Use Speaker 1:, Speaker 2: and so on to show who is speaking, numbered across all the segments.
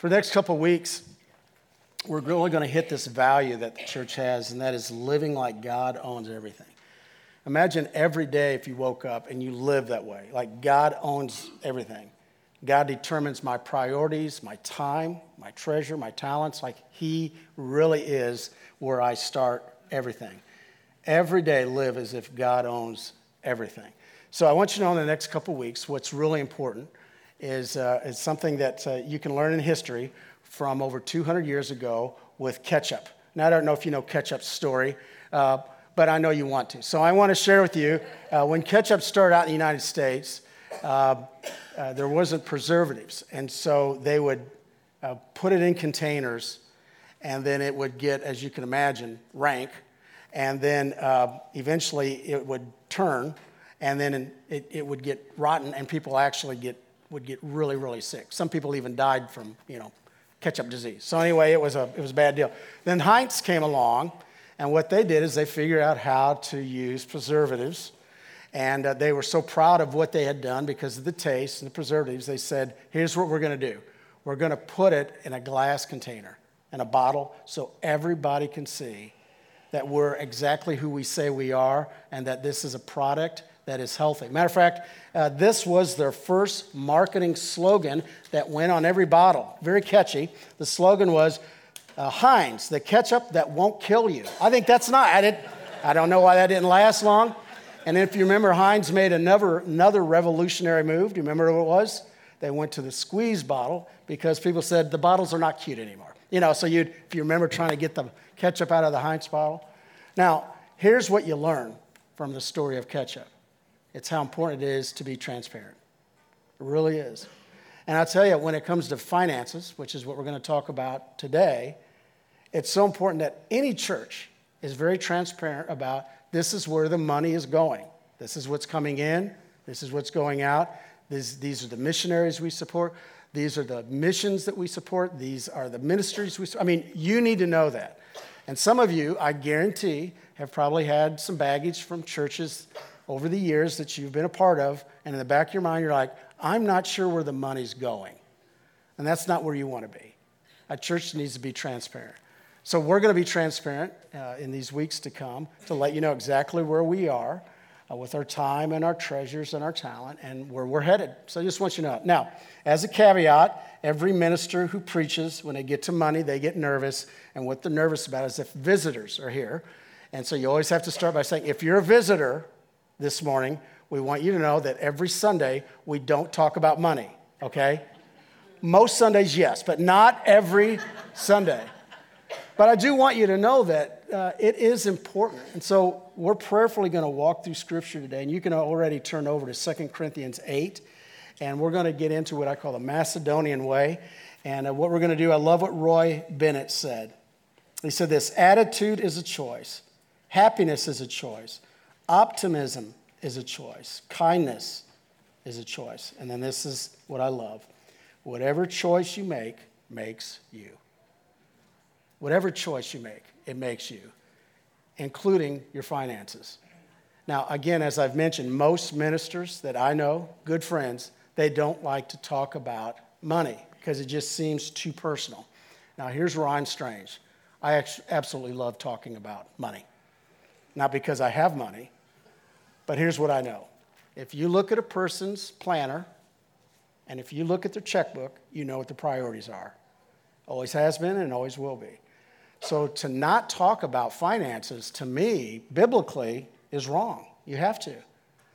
Speaker 1: For the next couple weeks, we're really going to hit this value that the church has, and that is living like God owns everything. Imagine every day if you woke up and you live that way, like God owns everything. God determines my priorities, my time, my treasure, my talents, like He really is where I start everything. Every day, live as if God owns everything. So I want you to know in the next couple weeks what's really important is, uh, is something that uh, you can learn in history from over 200 years ago with ketchup. Now, I don't know if you know ketchup's story, uh, but I know you want to. So I want to share with you uh, when ketchup started out in the United States, uh, uh, there wasn't preservatives. And so they would put it in containers, and then it would get, as you can imagine, rank. And then eventually it would turn and then it, it would get rotten, and people actually get, would get really, really sick. Some people even died from, you know, ketchup disease. So anyway, it was a, it was a bad deal. Then Heinz came along, and what they did is they figured out how to use preservatives. And uh, they were so proud of what they had done because of the taste and the preservatives. They said, here's what we're going to do we're going to put it in a glass container, in a bottle, so everybody can see that we're exactly who we say we are and that this is a product that is healthy. Matter of fact, uh, this was their first marketing slogan that went on every bottle. Very catchy. The slogan was uh, Heinz, the ketchup that won't kill you. I think that's not, I, didn't, I don't know why that didn't last long. And if you remember, Heinz made another, another revolutionary move. Do you remember what it was? They went to the squeeze bottle because people said the bottles are not cute anymore. You know, so you if you remember trying to get the ketchup out of the Heinz bottle. Now, here's what you learn from the story of ketchup it's how important it is to be transparent. It really is. And I'll tell you, when it comes to finances, which is what we're going to talk about today, it's so important that any church is very transparent about this is where the money is going. This is what's coming in. This is what's going out. This, these are the missionaries we support. These are the missions that we support. These are the ministries we support. I mean, you need to know that. And some of you, I guarantee, have probably had some baggage from churches over the years that you've been a part of, and in the back of your mind, you're like, I'm not sure where the money's going. And that's not where you want to be. A church needs to be transparent. So we're going to be transparent uh, in these weeks to come to let you know exactly where we are uh, with our time and our treasures and our talent and where we're headed. So I just want you to know. Now, as a caveat, every minister who preaches, when they get to money, they get nervous. And what they're nervous about is if visitors are here. And so you always have to start by saying, if you're a visitor, this morning, we want you to know that every Sunday we don't talk about money, okay? Most Sundays, yes, but not every Sunday. But I do want you to know that uh, it is important. And so we're prayerfully going to walk through Scripture today, and you can already turn over to 2 Corinthians 8, and we're going to get into what I call the Macedonian way. And uh, what we're going to do, I love what Roy Bennett said. He said this attitude is a choice, happiness is a choice. Optimism is a choice, kindness is a choice. And then this is what I love whatever choice you make makes you. Whatever choice you make, it makes you, including your finances. Now, again, as I've mentioned, most ministers that I know, good friends, they don't like to talk about money because it just seems too personal. Now, here's where I'm strange. I absolutely love talking about money. Not because I have money, but here's what I know if you look at a person's planner and if you look at their checkbook, you know what the priorities are. Always has been and always will be. So to not talk about finances, to me, biblically, is wrong. You have to.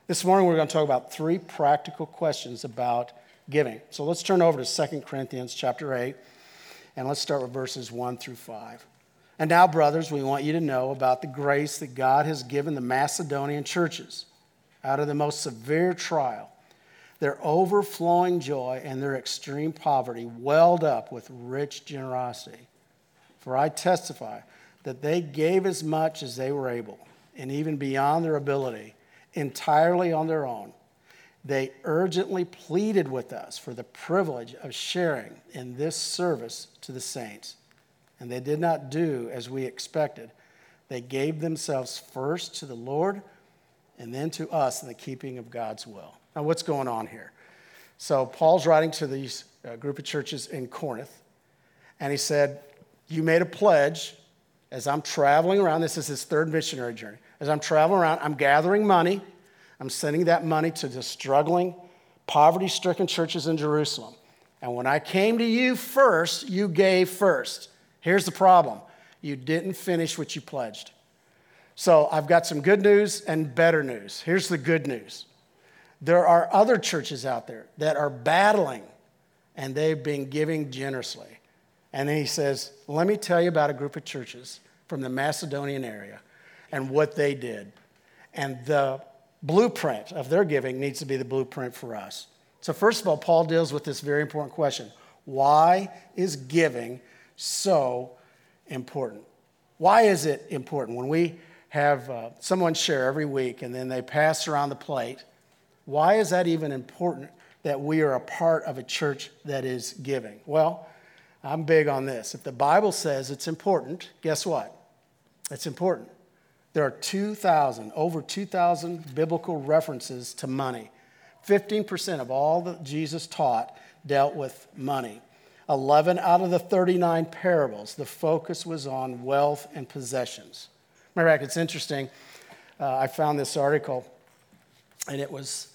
Speaker 1: This morning, we're going to talk about three practical questions about giving. So let's turn over to 2 Corinthians chapter 8, and let's start with verses 1 through 5. And now, brothers, we want you to know about the grace that God has given the Macedonian churches out of the most severe trial. Their overflowing joy and their extreme poverty welled up with rich generosity. For I testify that they gave as much as they were able, and even beyond their ability, entirely on their own. They urgently pleaded with us for the privilege of sharing in this service to the saints and they did not do as we expected. They gave themselves first to the Lord and then to us in the keeping of God's will. Now, what's going on here? So, Paul's writing to these uh, group of churches in Corinth, And he said, You made a pledge as I'm traveling around. This is his third missionary journey. As I'm traveling around, I'm gathering money. I'm sending that money to the struggling, poverty stricken churches in Jerusalem. And when I came to you first, you gave first. Here's the problem you didn't finish what you pledged. So I've got some good news and better news. Here's the good news there are other churches out there that are battling and they've been giving generously. And then he says, Let me tell you about a group of churches from the Macedonian area and what they did. And the blueprint of their giving needs to be the blueprint for us. So, first of all, Paul deals with this very important question Why is giving so important? Why is it important? When we have uh, someone share every week and then they pass around the plate, why is that even important that we are a part of a church that is giving? Well, I'm big on this. If the Bible says it's important, guess what? It's important. There are 2,000, over 2,000 biblical references to money. 15% of all that Jesus taught dealt with money. 11 out of the 39 parables, the focus was on wealth and possessions. Matter of fact, it's interesting. Uh, I found this article, and it was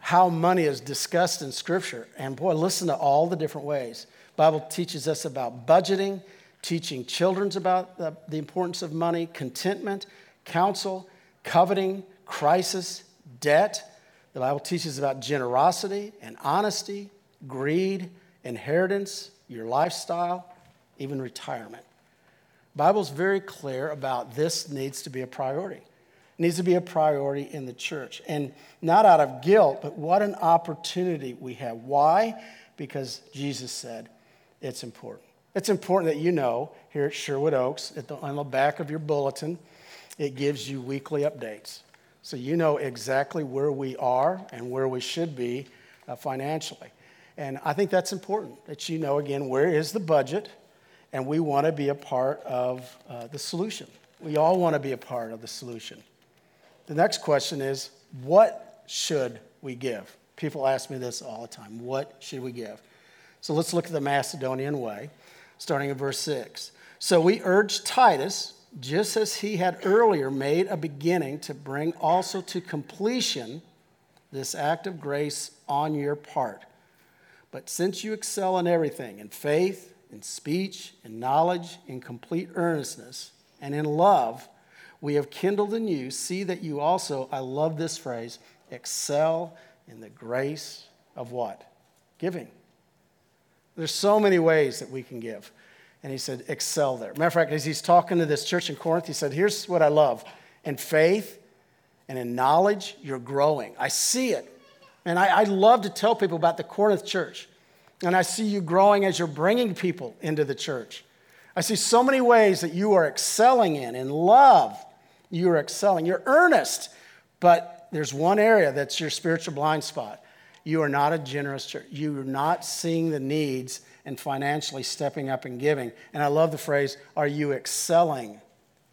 Speaker 1: how money is discussed in Scripture. And boy, listen to all the different ways. Bible teaches us about budgeting, teaching children about the, the importance of money, contentment, counsel, coveting, crisis, debt. The Bible teaches about generosity and honesty, greed, inheritance, your lifestyle, even retirement. Bible's very clear about this needs to be a priority. It needs to be a priority in the church. And not out of guilt, but what an opportunity we have. Why? Because Jesus said it's important. It's important that you know here at Sherwood Oaks, at the, on the back of your bulletin, it gives you weekly updates. So you know exactly where we are and where we should be uh, financially. And I think that's important that you know, again, where is the budget, and we want to be a part of uh, the solution. We all want to be a part of the solution. The next question is what should we give? People ask me this all the time what should we give? So let's look at the Macedonian way, starting in verse 6. So we urge Titus, just as he had earlier made a beginning, to bring also to completion this act of grace on your part but since you excel in everything, in faith, in speech, in knowledge, in complete earnestness, and in love, we have kindled in you. See that you also, I love this phrase, excel in the grace of what? Giving. There's so many ways that we can give. And he said, excel there. Matter of fact, as he's talking to this church in Corinth, he said, here's what I love. In faith and in knowledge, you're growing. I see it. And I, I love to tell people about the Corinth church. And I see you growing as you're bringing people into the church. I see so many ways that you are excelling in. In love, you are excelling. You're earnest, but there's one area that's your spiritual blind spot. You are not a generous church. You are not seeing the needs and financially stepping up and giving. And I love the phrase, are you excelling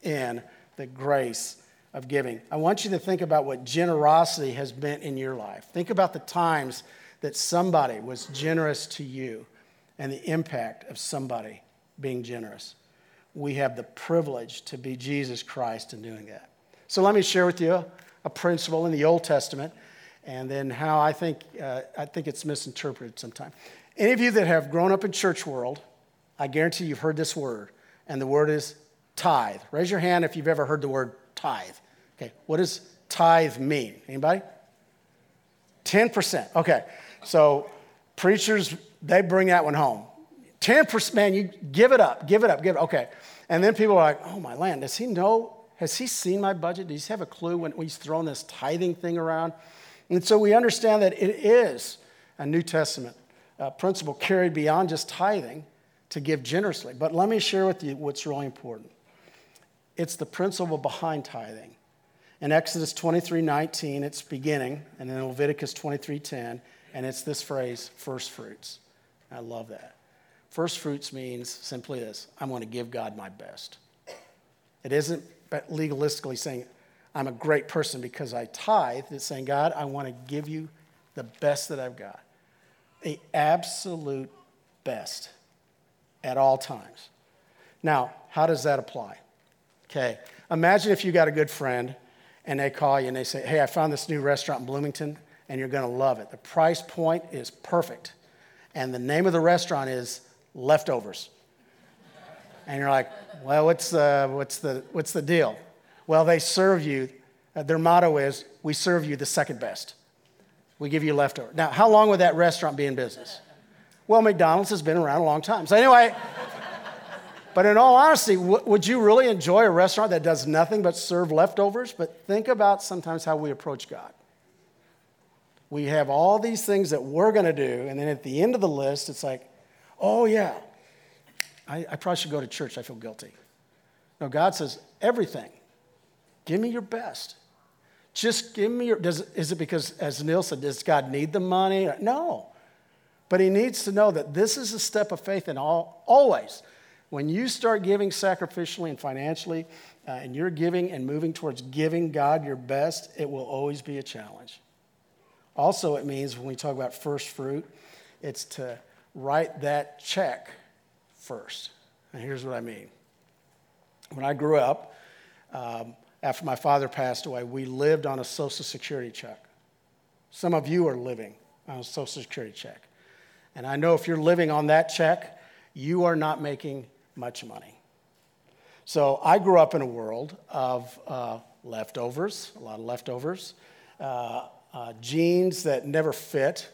Speaker 1: in the grace of giving. I want you to think about what generosity has meant in your life. Think about the times that somebody was generous to you and the impact of somebody being generous. We have the privilege to be Jesus Christ in doing that. So let me share with you a principle in the Old Testament and then how I think, uh, I think it's misinterpreted sometimes. Any of you that have grown up in church world, I guarantee you've heard this word, and the word is tithe. Raise your hand if you've ever heard the word tithe. Okay, what does tithe mean? Anybody? 10%. Okay, so preachers, they bring that one home. 10%, man, you give it up, give it up, give it up. Okay. And then people are like, oh, my land, does he know? Has he seen my budget? Does he have a clue when he's throwing this tithing thing around? And so we understand that it is a New Testament uh, principle carried beyond just tithing to give generously. But let me share with you what's really important it's the principle behind tithing. In Exodus 23:19, it's beginning, and in Leviticus 23:10, and it's this phrase, first fruits. I love that. First fruits means simply this I'm going to give God my best. It isn't legalistically saying, I'm a great person because I tithe. It's saying, God, I want to give you the best that I've got. The absolute best. at all times. Now, how does that apply? Okay, imagine if you got a good friend and they call you and they say, Hey, I found this new restaurant in Bloomington and you're going to love it. The price point is perfect. And the name of the restaurant is Leftovers. And you're like, Well, what's, uh, what's, the, what's the deal? Well, they serve you, uh, their motto is, We serve you the second best. We give you leftover. Now, how long would that restaurant be in business? Well, McDonald's has been around a long time. So, anyway, but in all honesty, would you really enjoy a restaurant that does nothing but serve leftovers? But think about sometimes how we approach God. We have all these things that we're going to do, and then at the end of the list, it's like, oh, yeah, I, I probably should go to church. I feel guilty. No, God says, everything. Give me your best. Just give me your. Does, is it because, as Neil said, does God need the money? No. But he needs to know that this is a step of faith in all, always. When you start giving sacrificially and financially, uh, and you're giving and moving towards giving God your best, it will always be a challenge. Also, it means when we talk about first fruit, it's to write that check first. And here's what I mean. When I grew up, um, after my father passed away, we lived on a Social Security check. Some of you are living on a Social Security check. And I know if you're living on that check, you are not making much money. So I grew up in a world of uh, leftovers, a lot of leftovers, uh, uh, jeans that never fit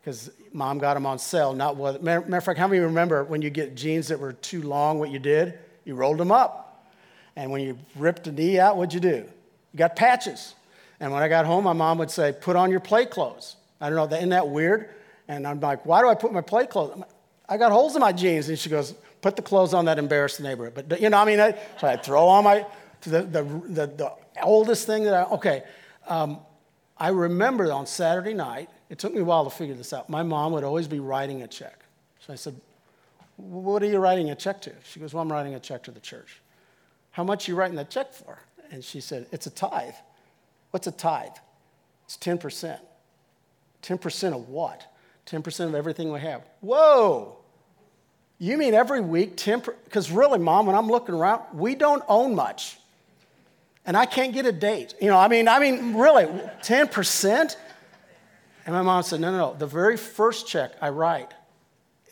Speaker 1: because mom got them on sale. Not what, matter of fact, how many of you remember when you get jeans that were too long, what you did? You rolled them up. And when you ripped a knee out, what'd you do? You got patches. And when I got home, my mom would say, Put on your play clothes. I don't know, isn't that weird? And I'm like, Why do I put my play clothes? I got holes in my jeans. And she goes, Put the clothes on that embarrassed the neighborhood. But, you know, I mean, I, so I'd throw on my, the, the, the, the oldest thing that I, okay. Um, I remember on Saturday night, it took me a while to figure this out. My mom would always be writing a check. So I said, What are you writing a check to? She goes, Well, I'm writing a check to the church. How much are you writing that check for? And she said, It's a tithe. What's a tithe? It's 10%. 10% of what? 10% of everything we have. Whoa! You mean every week, 10 Because really, mom, when I'm looking around, we don't own much. And I can't get a date. You know, I mean, I mean, really, 10%? And my mom said, no, no, no. The very first check I write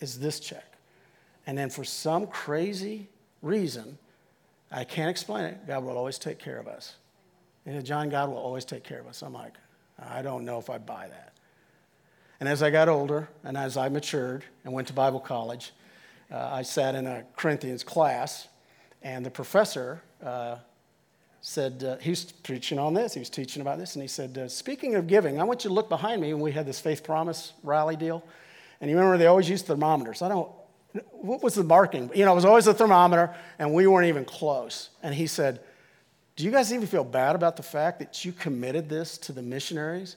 Speaker 1: is this check. And then for some crazy reason, I can't explain it. God will always take care of us. And John, God will always take care of us. I'm like, I don't know if I buy that. And as I got older and as I matured and went to Bible college, uh, I sat in a Corinthians class, and the professor uh, said, uh, he was preaching on this, he was teaching about this, and he said, uh, Speaking of giving, I want you to look behind me when we had this faith promise rally deal. And you remember they always used thermometers. I don't, what was the marking? You know, it was always a thermometer, and we weren't even close. And he said, Do you guys even feel bad about the fact that you committed this to the missionaries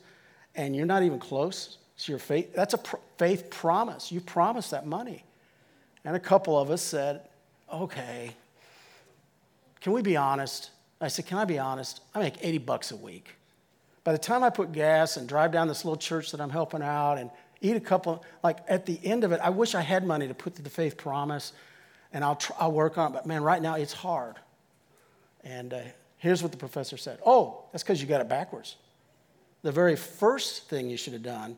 Speaker 1: and you're not even close to your faith? That's a pr- faith promise. You promised that money. And a couple of us said, Okay, can we be honest? I said, Can I be honest? I make 80 bucks a week. By the time I put gas and drive down this little church that I'm helping out and eat a couple, like at the end of it, I wish I had money to put to the faith promise and I'll, try, I'll work on it. But man, right now it's hard. And uh, here's what the professor said Oh, that's because you got it backwards. The very first thing you should have done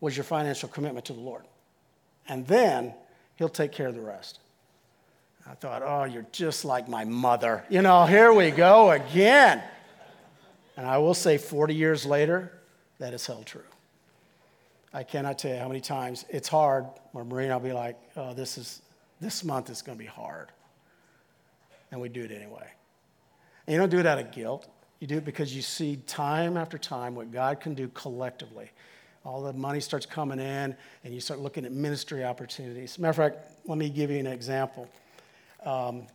Speaker 1: was your financial commitment to the Lord. And then he'll take care of the rest. I thought, oh, you're just like my mother. You know, here we go again. And I will say, 40 years later, that is held true. I cannot tell you how many times it's hard where Marina will be like, oh, this, is, this month is going to be hard. And we do it anyway. And you don't do it out of guilt. You do it because you see time after time what God can do collectively. All the money starts coming in, and you start looking at ministry opportunities. Matter of fact, let me give you an example. Um,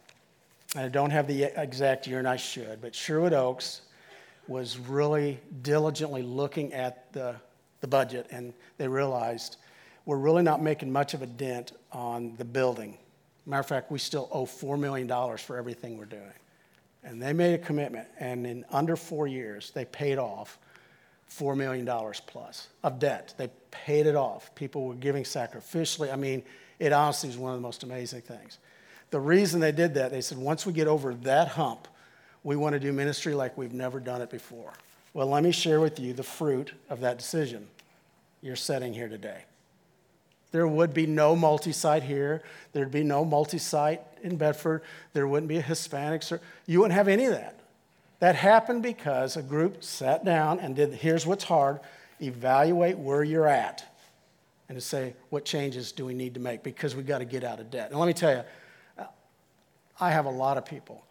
Speaker 1: I don't have the exact year, and I should, but Sherwood Oaks was really diligently looking at the the budget, and they realized we're really not making much of a dent on the building. Matter of fact, we still owe $4 million for everything we're doing. And they made a commitment, and in under four years, they paid off $4 million plus of debt. They paid it off. People were giving sacrificially. I mean, It honestly is one of the most amazing things. The reason they did that, they said, once we get over that hump, we want to do ministry like we've never done it before. Well, let me share with you the fruit of that decision you're setting here today. There would be no multi site here. There'd be no multi site in Bedford. There wouldn't be a Hispanic. You wouldn't have any of that. That happened because a group sat down and did here's what's hard evaluate where you're at and to say what changes do we need to make because we've got to get out of debt. And let me tell you, I have a lot of people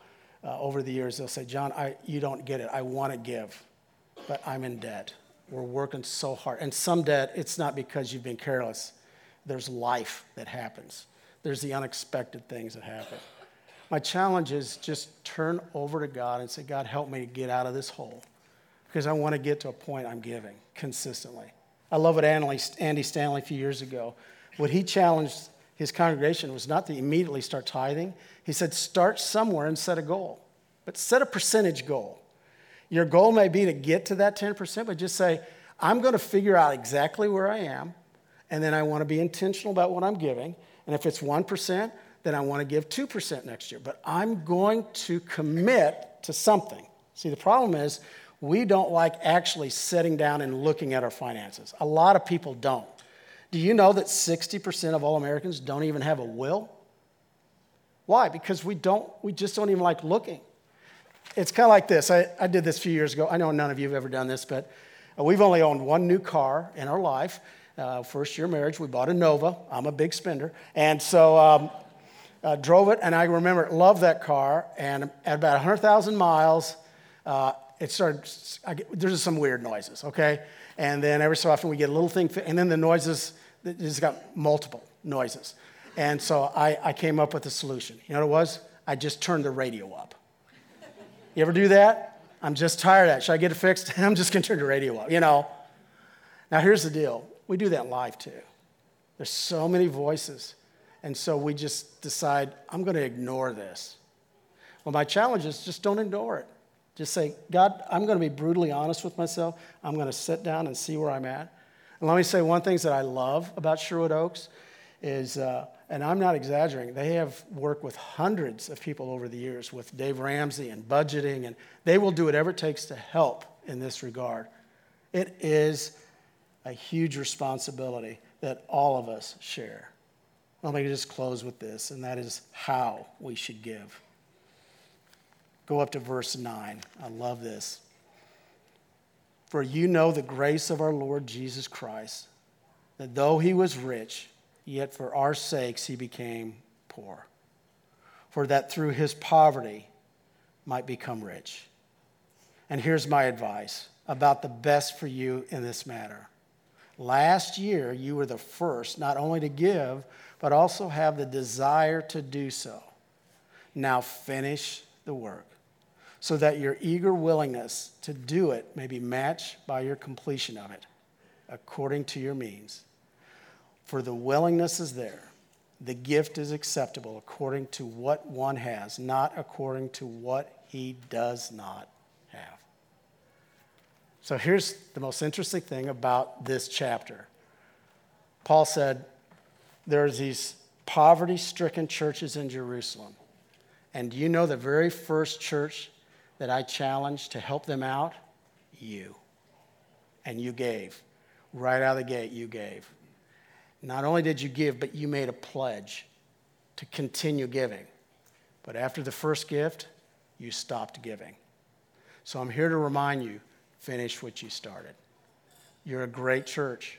Speaker 1: uh, over the years, they'll say, John, I, you don't get it. I want to give, but I'm in debt. We're working so hard. And some debt, it's not because you've been careless there's life that happens, there's the unexpected things that happen. My challenge is just turn over to God and say, God, help me get out of this hole because I want to get to a point I'm giving consistently. I love what Andy Stanley a few years ago, what he challenged his congregation was not to immediately start tithing. He said, start somewhere and set a goal, but set a percentage goal. Your goal may be to get to that 10%, but just say, I'm going to figure out exactly where I am and then I want to be intentional about what I'm giving. And if it's 1%, then I want to give 2% next year. But I'm going to commit to something. See, the problem is we don't like actually sitting down and looking at our finances. A lot of people don't. Do you know that 60% of all Americans don't even have a will? Why? Because we don't, we just don't even like looking. It's kind of like this. I, I did this a few years ago. I know none of you have ever done this, but we've only owned one new car in our life uh, first year marriage, we bought a Nova. I'm a big spender. And so um, uh, drove it, and I remember, loved that car. And at about 100,000 miles, uh, it started, get, there's some weird noises, okay? And then every so often we get a little thing, and then the noises, it's got multiple noises. And so I, I came up with a solution. You know what it was? I just turned the radio up. You ever do that? I'm just tired of that. Should I get it fixed? I'm just going to turn the radio up, you know? Now, here's the deal we do that live too. There's so many voices. And so we just decide, I'm going to ignore this. Well, my challenge is just don't ignore it. Just say, God, I'm going to be brutally honest with myself. I'm going to sit down and see where I'm at. And let me say one thing that I love about Sherwood Oaks is, uh, and I'm not exaggerating, they have worked with hundreds of people over the years with Dave Ramsey and budgeting, and they will do whatever it takes to help in this regard. It is a huge responsibility that all of us share. Let me just close with this, and that is how we should give. Go up to verse 9. I love this. For you know the grace of our Lord Jesus Christ, that though he was rich, yet for our sakes he became poor, for that through his poverty might become rich. And here's my advice about the best for you in this matter Last year, you were the first not only to give, but also have the desire to do so. Now finish the work so that your eager willingness to do it may be matched by your completion of it according to your means. For the willingness is there, the gift is acceptable according to what one has, not according to what he does not have. So here's the most interesting thing about this chapter. Paul said, There's these poverty stricken churches in Jerusalem. And do you know the very first church that I challenged to help them out? You. And you gave. Right out of the gate, you gave. Not only did you give, but you made a pledge to continue giving. But after the first gift, you stopped giving. So I'm here to remind you finish what you started. You're a great church,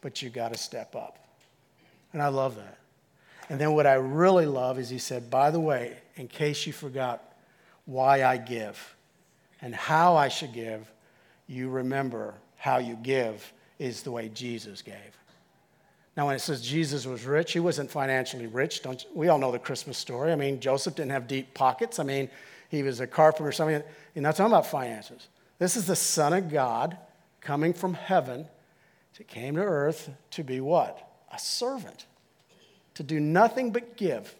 Speaker 1: but you got to step up. And I love that. And then what I really love is he said, by the way, in case you forgot why I give and how I should give, you remember how you give is the way Jesus gave. Now, when it says Jesus was rich, he wasn't financially rich. Don't we all know the Christmas story. I mean, Joseph didn't have deep pockets. I mean, he was a carpenter or something. You're not talking about finances. This is the Son of God coming from heaven to came to earth to be what? A servant. To do nothing but give.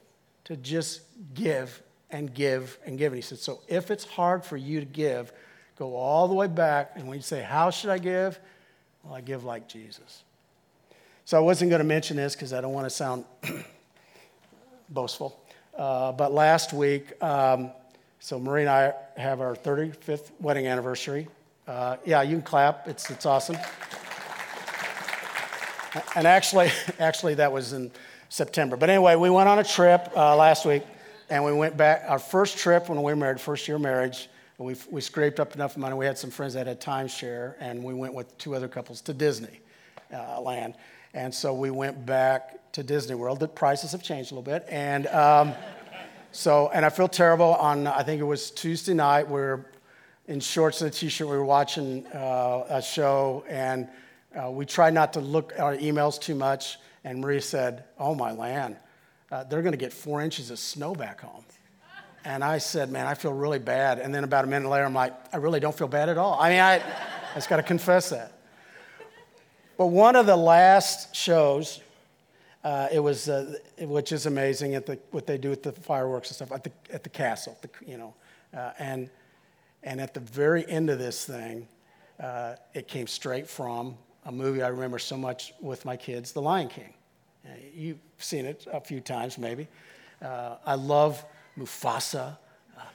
Speaker 1: To just give and give and give. And he said, So if it's hard for you to give, go all the way back. And when you say, How should I give? Well, I give like Jesus. So I wasn't going to mention this because I don't want to sound boastful. Uh, but last week, um, so Marie and I have our 35th wedding anniversary. Uh, yeah, you can clap. It's, it's awesome. And actually, actually, that was in September. But anyway, we went on a trip uh, last week, and we went back. Our first trip when we were married, first year marriage, we, we scraped up enough money. We had some friends that had timeshare, and we went with two other couples to Disney uh, land. And so we went back to Disney World. The prices have changed a little bit. And um, so, and I feel terrible on, I think it was Tuesday night, we are in shorts and a t shirt, we were watching uh, a show, and uh, we try not to look at our emails too much. And Maria said, Oh my land, uh, they're going to get four inches of snow back home. And I said, Man, I feel really bad. And then about a minute later, I'm like, I really don't feel bad at all. I mean, I, I just got to confess that. But one of the last shows, uh, it was, uh, which is amazing, at the, what they do with the fireworks and stuff at the, at the castle, the, you know. Uh, and, and at the very end of this thing, uh, it came straight from a movie I remember so much with my kids, The Lion King. Uh, you've seen it a few times, maybe. Uh, I love Mufasa.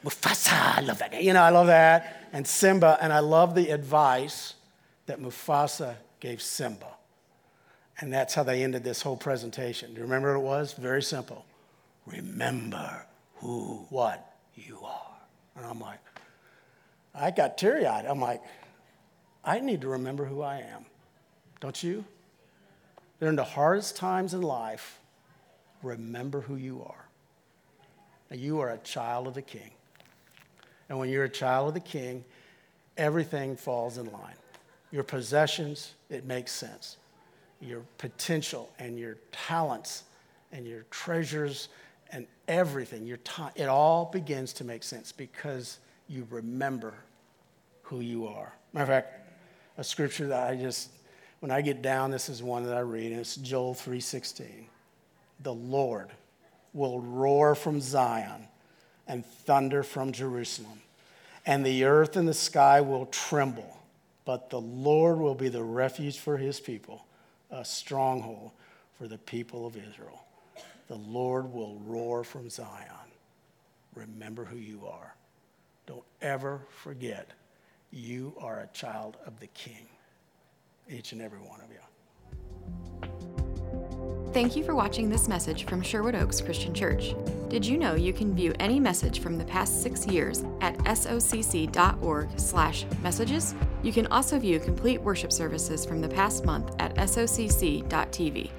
Speaker 1: Mufasa, I love that. You know, I love that. And Simba, and I love the advice that Mufasa gave Simba. And that's how they ended this whole presentation. Do you remember what it was? Very simple. Remember who, what you are. And I'm like, I got teary eyed. I'm like, I need to remember who I am. Don't you? During the hardest times in life, remember who you are. You are a child of the king. And when you're a child of the king, everything falls in line your possessions, it makes sense. Your potential and your talents and your treasures and everything, your time, it all begins to make sense because you remember who you are. Matter of fact, a scripture that I just, when I get down, this is one that I read, and it's Joel 3:16. The Lord will roar from Zion and thunder from Jerusalem, and the earth and the sky will tremble but the Lord will be the refuge for his people, a stronghold for the people of Israel. The Lord will roar from Zion. Remember who you are. Don't ever forget you are a child of the King, each and every one of you.
Speaker 2: Thank you for watching this message from Sherwood Oaks Christian Church. Did you know you can view any message from the past six years at socc.org/messages? You can also view complete worship services from the past month at socc.tv.